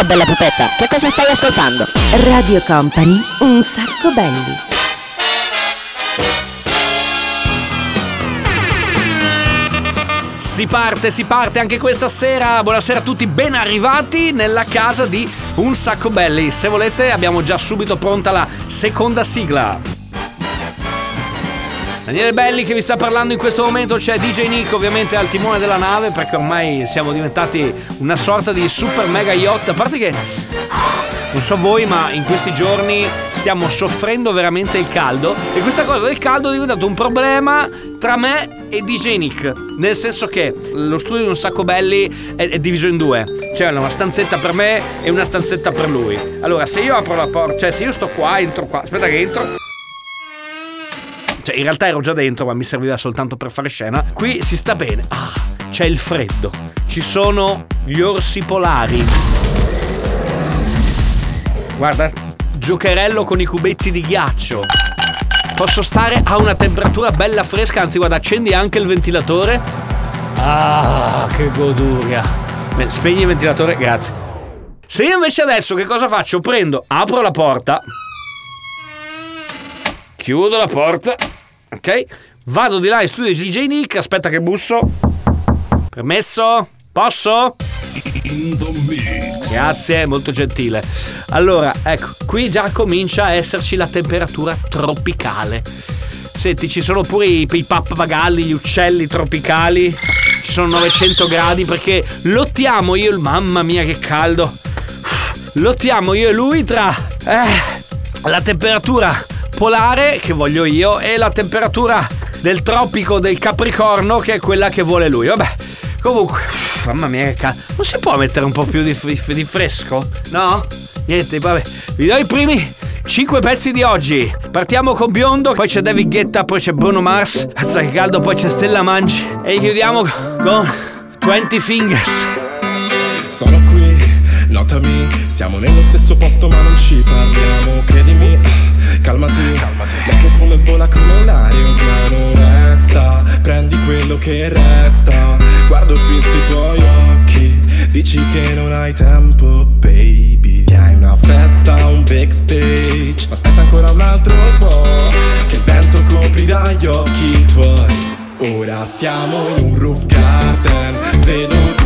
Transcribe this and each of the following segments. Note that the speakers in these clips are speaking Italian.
Ciao bella pupetta, che cosa stai ascoltando? Radio Company, un sacco belli. Si parte, si parte anche questa sera. Buonasera a tutti, ben arrivati nella casa di Un Sacco Belli. Se volete abbiamo già subito pronta la seconda sigla. Daniele Belli che vi sta parlando in questo momento, c'è DJ Nick ovviamente al timone della nave perché ormai siamo diventati una sorta di super mega yacht. A parte che non so voi, ma in questi giorni stiamo soffrendo veramente il caldo e questa cosa del caldo è diventato un problema tra me e DJ Nick. Nel senso che lo studio di un sacco belli è, è diviso in due. C'è una stanzetta per me e una stanzetta per lui. Allora, se io apro la porta, cioè se io sto qua, entro qua. Aspetta che entro. Cioè, in realtà ero già dentro, ma mi serviva soltanto per fare scena. Qui si sta bene. Ah, c'è il freddo. Ci sono gli orsi polari. Guarda, giocherello con i cubetti di ghiaccio. Posso stare a una temperatura bella fresca, anzi guarda, accendi anche il ventilatore. Ah, che goduria. Spegni il ventilatore, grazie. Se io invece adesso che cosa faccio? Prendo, apro la porta, chiudo la porta, ok? Vado di là in studio di DJ Nick, aspetta che busso. Permesso? Posso? Grazie, molto gentile. Allora, ecco, qui già comincia a esserci la temperatura tropicale. Senti, ci sono pure i, i pappagalli, gli uccelli tropicali. Ci sono 900 gradi perché lottiamo io e mamma mia che caldo. Lottiamo io e lui tra eh, la temperatura polare che voglio io e la temperatura del tropico del Capricorno che è quella che vuole lui. Vabbè, comunque, mamma mia che caldo. Non si può mettere un po' più di, di fresco? No? Niente, vabbè. Vi do i primi 5 pezzi di oggi. Partiamo con Biondo, poi c'è David Guetta, poi c'è Bruno Mars. Azza che caldo, poi c'è Stella Manci. E chiudiamo con 20 Fingers. Sono qui, notami, siamo nello stesso posto ma non ci parliamo, credimi, calmati, lei che fuma e vola come un aeroplano, resta, prendi quello che resta, guardo fissi i tuoi occhi, dici che non hai tempo, baby, che hai una festa, un backstage, aspetta ancora un altro po', che il vento coprirà gli occhi tuoi. Ora siamo in un roof garden, vedo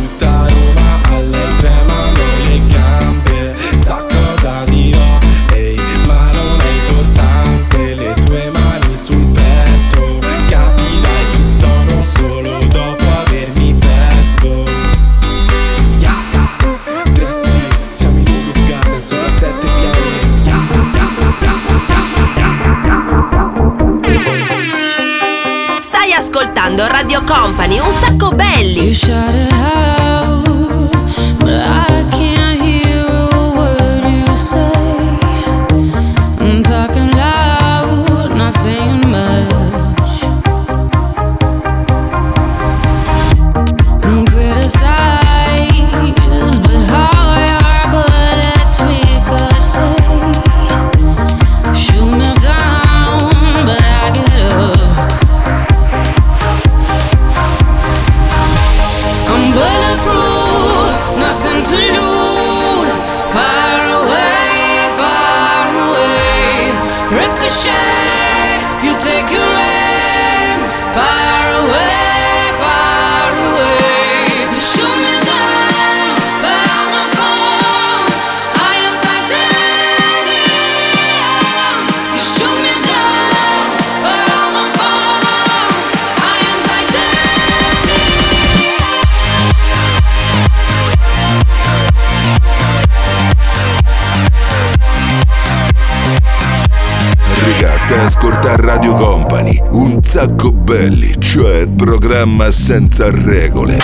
Raga, stai a ascoltare Radio Company, un sacco belli, cioè il programma senza regole.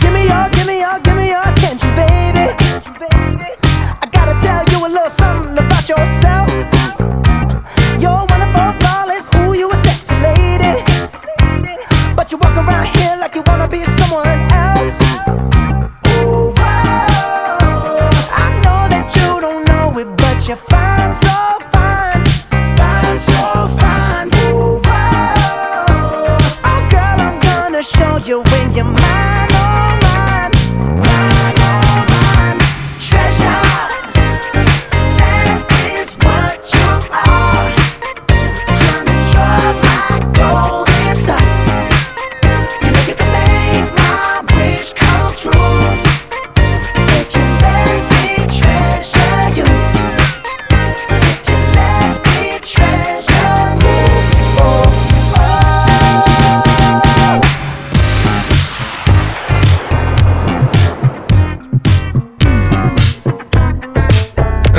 Give me your, give me your, baby. I gotta tell you a little something about yourself.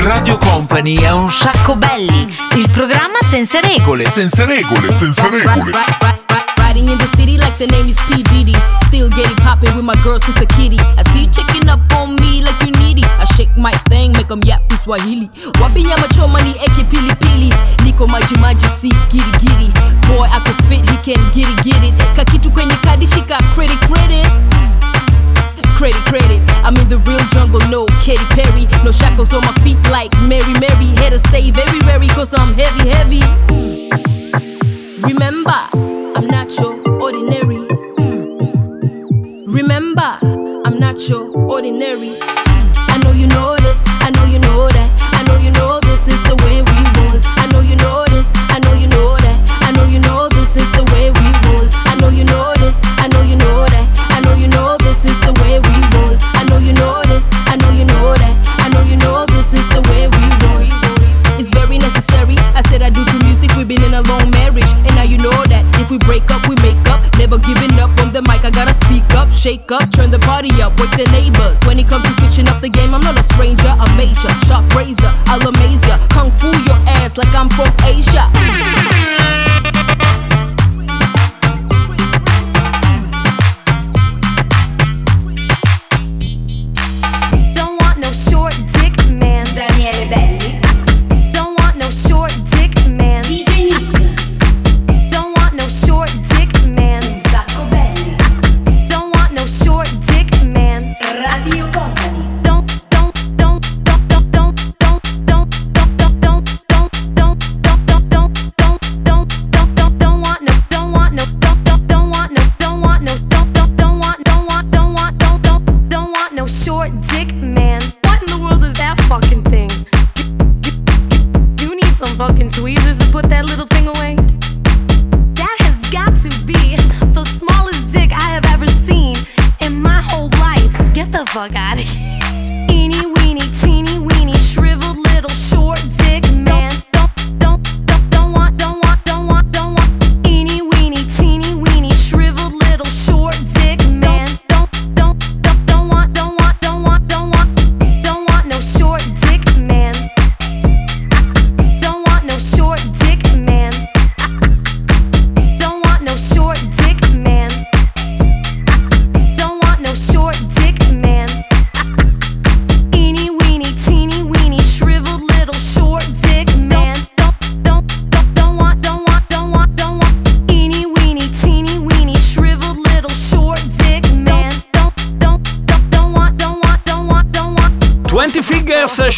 Company è un sacco belli, il programma senza regole. Senza regole, senza regole. Riding in the city like the name is P. Diddy. Still getting poppin' with my girl since a kitty. I see you checking up on me like you needy. I shake my thing, make 'em yap in Swahili. Wapi nyama choma ni eke pili pili. Niko maji maji si giri giri. Boy, I could fit, he can get it, get it. Kakitu kwenye kadi shika credit credit. Credit, credit. I'm in the real jungle, no Katy Perry. No shackles on my feet like Mary Mary. Here to stay very, very, cause I'm heavy, heavy. Remember, I'm not your ordinary. Remember, I'm not your ordinary. I know you know this, I know you know that. Shake up, turn the party up, wake the neighbors. When it comes to switching up the game, I'm not a stranger. I'm major, sharp razor. I'll amaze ya. Kung fu your ass like I'm from Asia.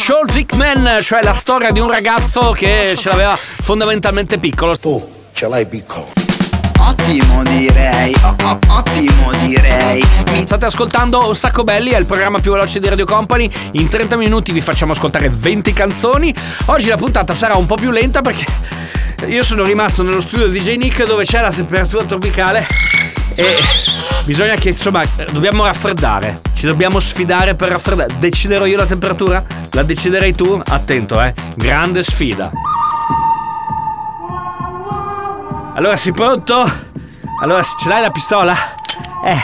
Dick Man, cioè la storia di un ragazzo che ce l'aveva fondamentalmente piccolo. Tu ce l'hai piccolo. Ottimo direi, o- o- ottimo direi. Mi state ascoltando Un sacco belli, è il programma più veloce di Radio Company. In 30 minuti vi facciamo ascoltare 20 canzoni. Oggi la puntata sarà un po' più lenta perché io sono rimasto nello studio di DJ Nick dove c'è la temperatura tropicale e bisogna che insomma dobbiamo raffreddare. Ci dobbiamo sfidare per raffreddare. Deciderò io la temperatura? La deciderei tu? Attento, eh. Grande sfida. Allora, sei pronto? Allora, ce l'hai la pistola? Eh,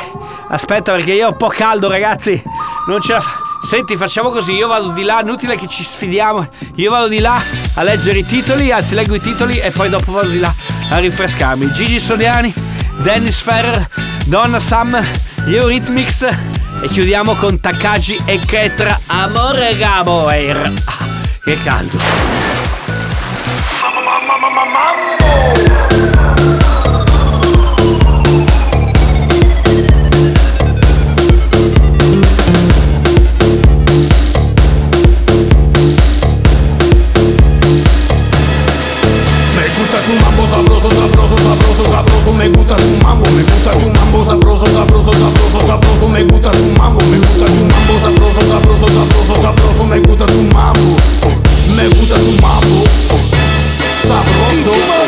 aspetta perché io ho un po' caldo, ragazzi. Non ce la fa. Senti, facciamo così, io vado di là, inutile che ci sfidiamo. Io vado di là a leggere i titoli, anzi leggo i titoli e poi dopo vado di là a rinfrescarmi. Gigi Soliani, Dennis Ferrer, Donna Sam, Eurythmics e chiudiamo con Takagi e Ketra Amore Gabo Air. Ah, che caldo. Me Me gusta tu mambo, me gusta tu mambo sabroso, sabroso, sabroso, sabroso. Me gusta tu mambo, me gusta tu mambo sabroso, sabroso, sabroso, sabroso. Me gusta tu mambo, me gusta tu mambo sabroso.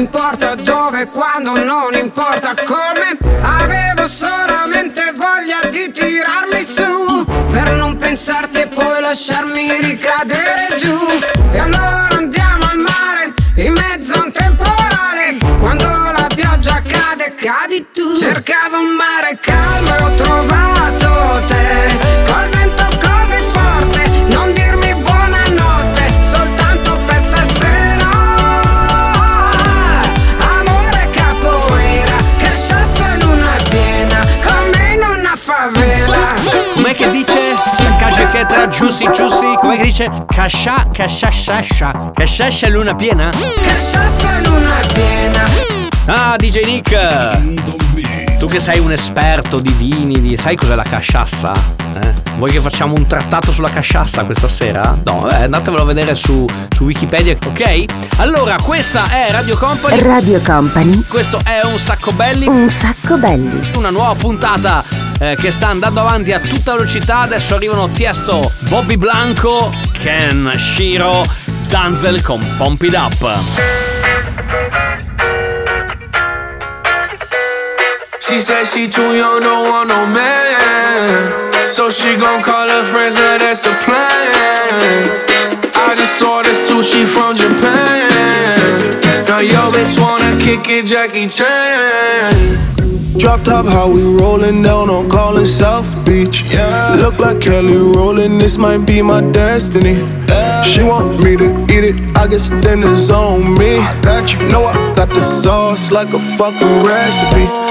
Importa dove, quando, non importa come. Avevo solamente voglia di tirarmi su. Per non pensarti e poi lasciarmi ricadere giù. E allora che tra giussi giussi, com'è che dice? Cascia, cascia, sciascia. Casciascia luna piena? Che sciassa luna piena. Ah, DJ Nick! Tu che sei un esperto di vini, di... sai cos'è la casciassa? Eh? Vuoi che facciamo un trattato sulla casciassa questa sera? No, eh, andatevelo a vedere su, su Wikipedia, ok? Allora, questa è Radio Company. Radio Company. Questo è un sacco belli. Un sacco belli. Una nuova puntata eh, che sta andando avanti a tutta velocità. Adesso arrivano Tiesto, Bobby Blanco, Ken Shiro, Danzel con Pump It Up. She said she too young, don't want no man. So she gon' call her friends, now that's a plan. I just ordered sushi from Japan. Now yo bitch wanna kick it, Jackie Chan. Drop top, how we rollin' down on callin' South Beach. Yeah. Look like Kelly rollin', this might be my destiny. She want me to eat it, I guess dinner's on me. I got you, know I got the sauce like a fucking recipe.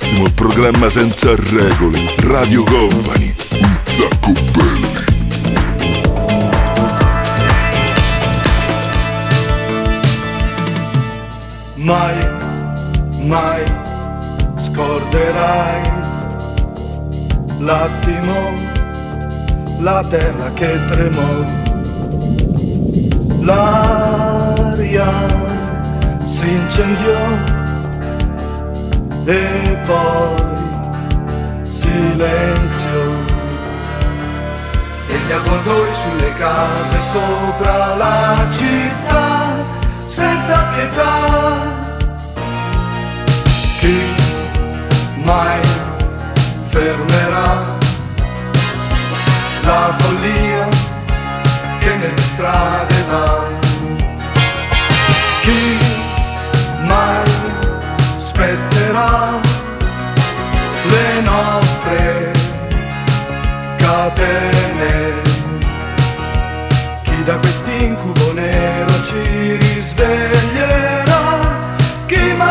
Bellissimo programma senza regole. Radio Company. Un sacco belli. Mai, mai scorderai l'attimo, la terra che tremò, l'aria si incendiò e poi silenzio. E gli avvoltoi sulle case sopra la città senza pietà. Chi mai fermerà la follia che nelle strade va? Chi mai spezzerà le nostre catene? da quest'incubo nero ci risveglierà. Chi mai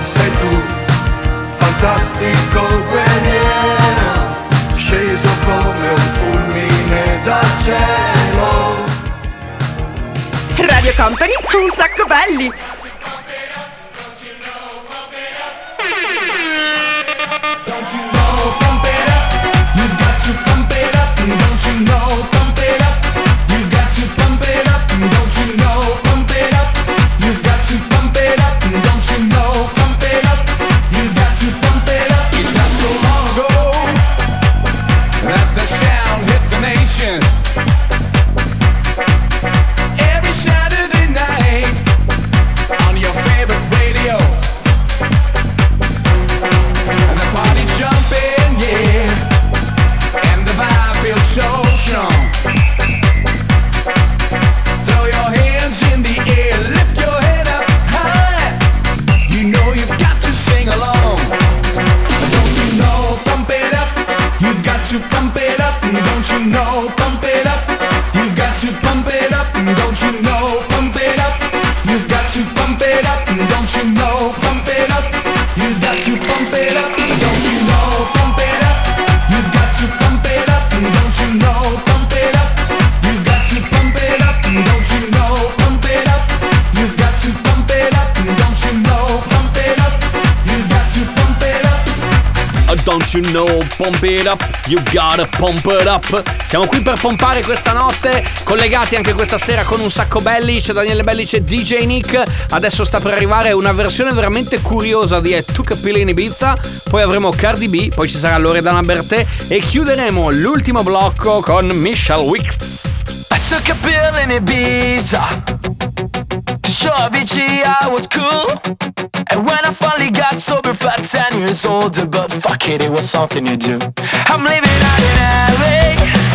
sei tu, fantastico cielo. Radio Company, un sacco belli! You know, pump it up, you gotta pump it up. Siamo qui per pompare questa notte, collegati anche questa sera con un sacco belli. C'è Daniele Belli, c'è DJ Nick. Adesso sta per arrivare una versione veramente curiosa di I Took a Pill in Ibiza. Poi avremo Cardi B, poi ci sarà Loredana Bertè e chiuderemo l'ultimo blocco con Michelle Wicks. I took a pill in Ibiza to show Avicii I was cool. And when I finally got sober, felt 10 years older, but fuck it, it was something to do. I'm living out in LA.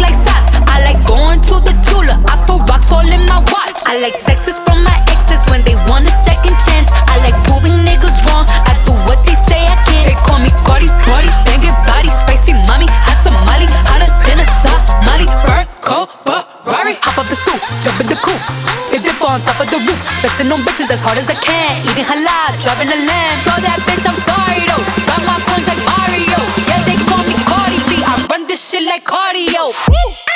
Like socks. I like going to the Tula, I put rocks all in my watch. I like texts from my exes when they want a second chance. I like proving niggas wrong. I do what they say I can't. They call me Cardi, Cardi, banging body, spicy mommy, hot tamale, hotter than a Somali. Burn, cold, Ferrari, hop up the stoop, jump in the coupe. Hit dip on top of the roof, flexing on bitches as hard as I can. Eating halal, driving a lamb. So that bitch, I'm sorry though. Shit like cardio. Ui,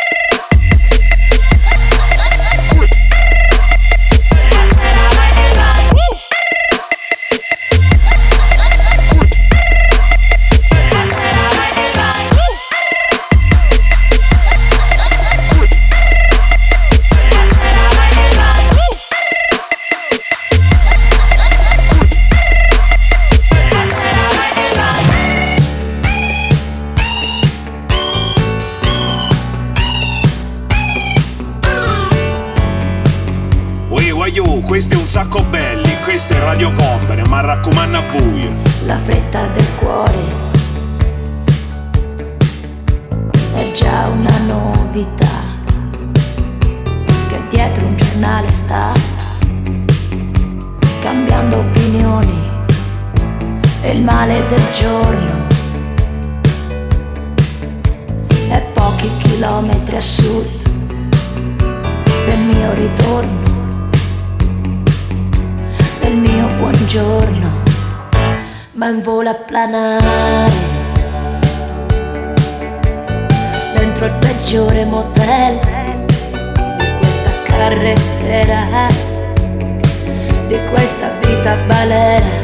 mio buongiorno, ma in volo a planare dentro il peggiore motel di questa carrettera, di questa vita balera.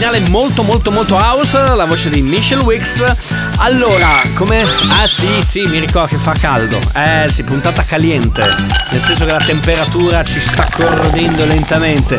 Finale, molto molto molto house, la voce di Michelle Wicks. Allora, come... Ah sì, sì, mi ricordo che fa caldo. Eh sì, puntata caliente, nel senso che la temperatura ci sta corrodendo lentamente.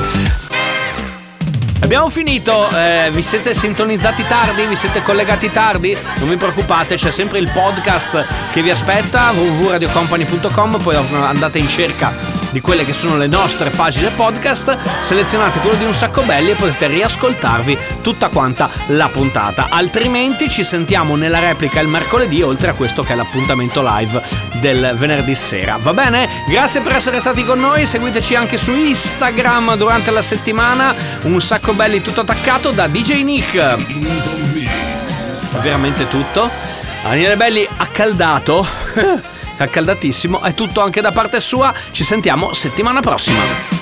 Abbiamo finito, eh, vi siete sintonizzati tardi, vi siete collegati tardi? Non vi preoccupate, c'è sempre il podcast che vi aspetta, www.radiocompany.com, poi andate in cerca di quelle che sono le nostre pagine podcast, selezionate quello di un sacco belli e potete riascoltarvi tutta quanta la puntata. Altrimenti ci sentiamo nella replica il mercoledì, oltre a questo che è l'appuntamento live del venerdì sera. Va bene? Grazie per essere stati con noi, seguiteci anche su Instagram durante la settimana. Un sacco belli tutto attaccato da DJ Nick. Veramente tutto. Daniele Belli accaldato. accaldatissimo. È tutto anche da parte sua. Ci sentiamo settimana prossima.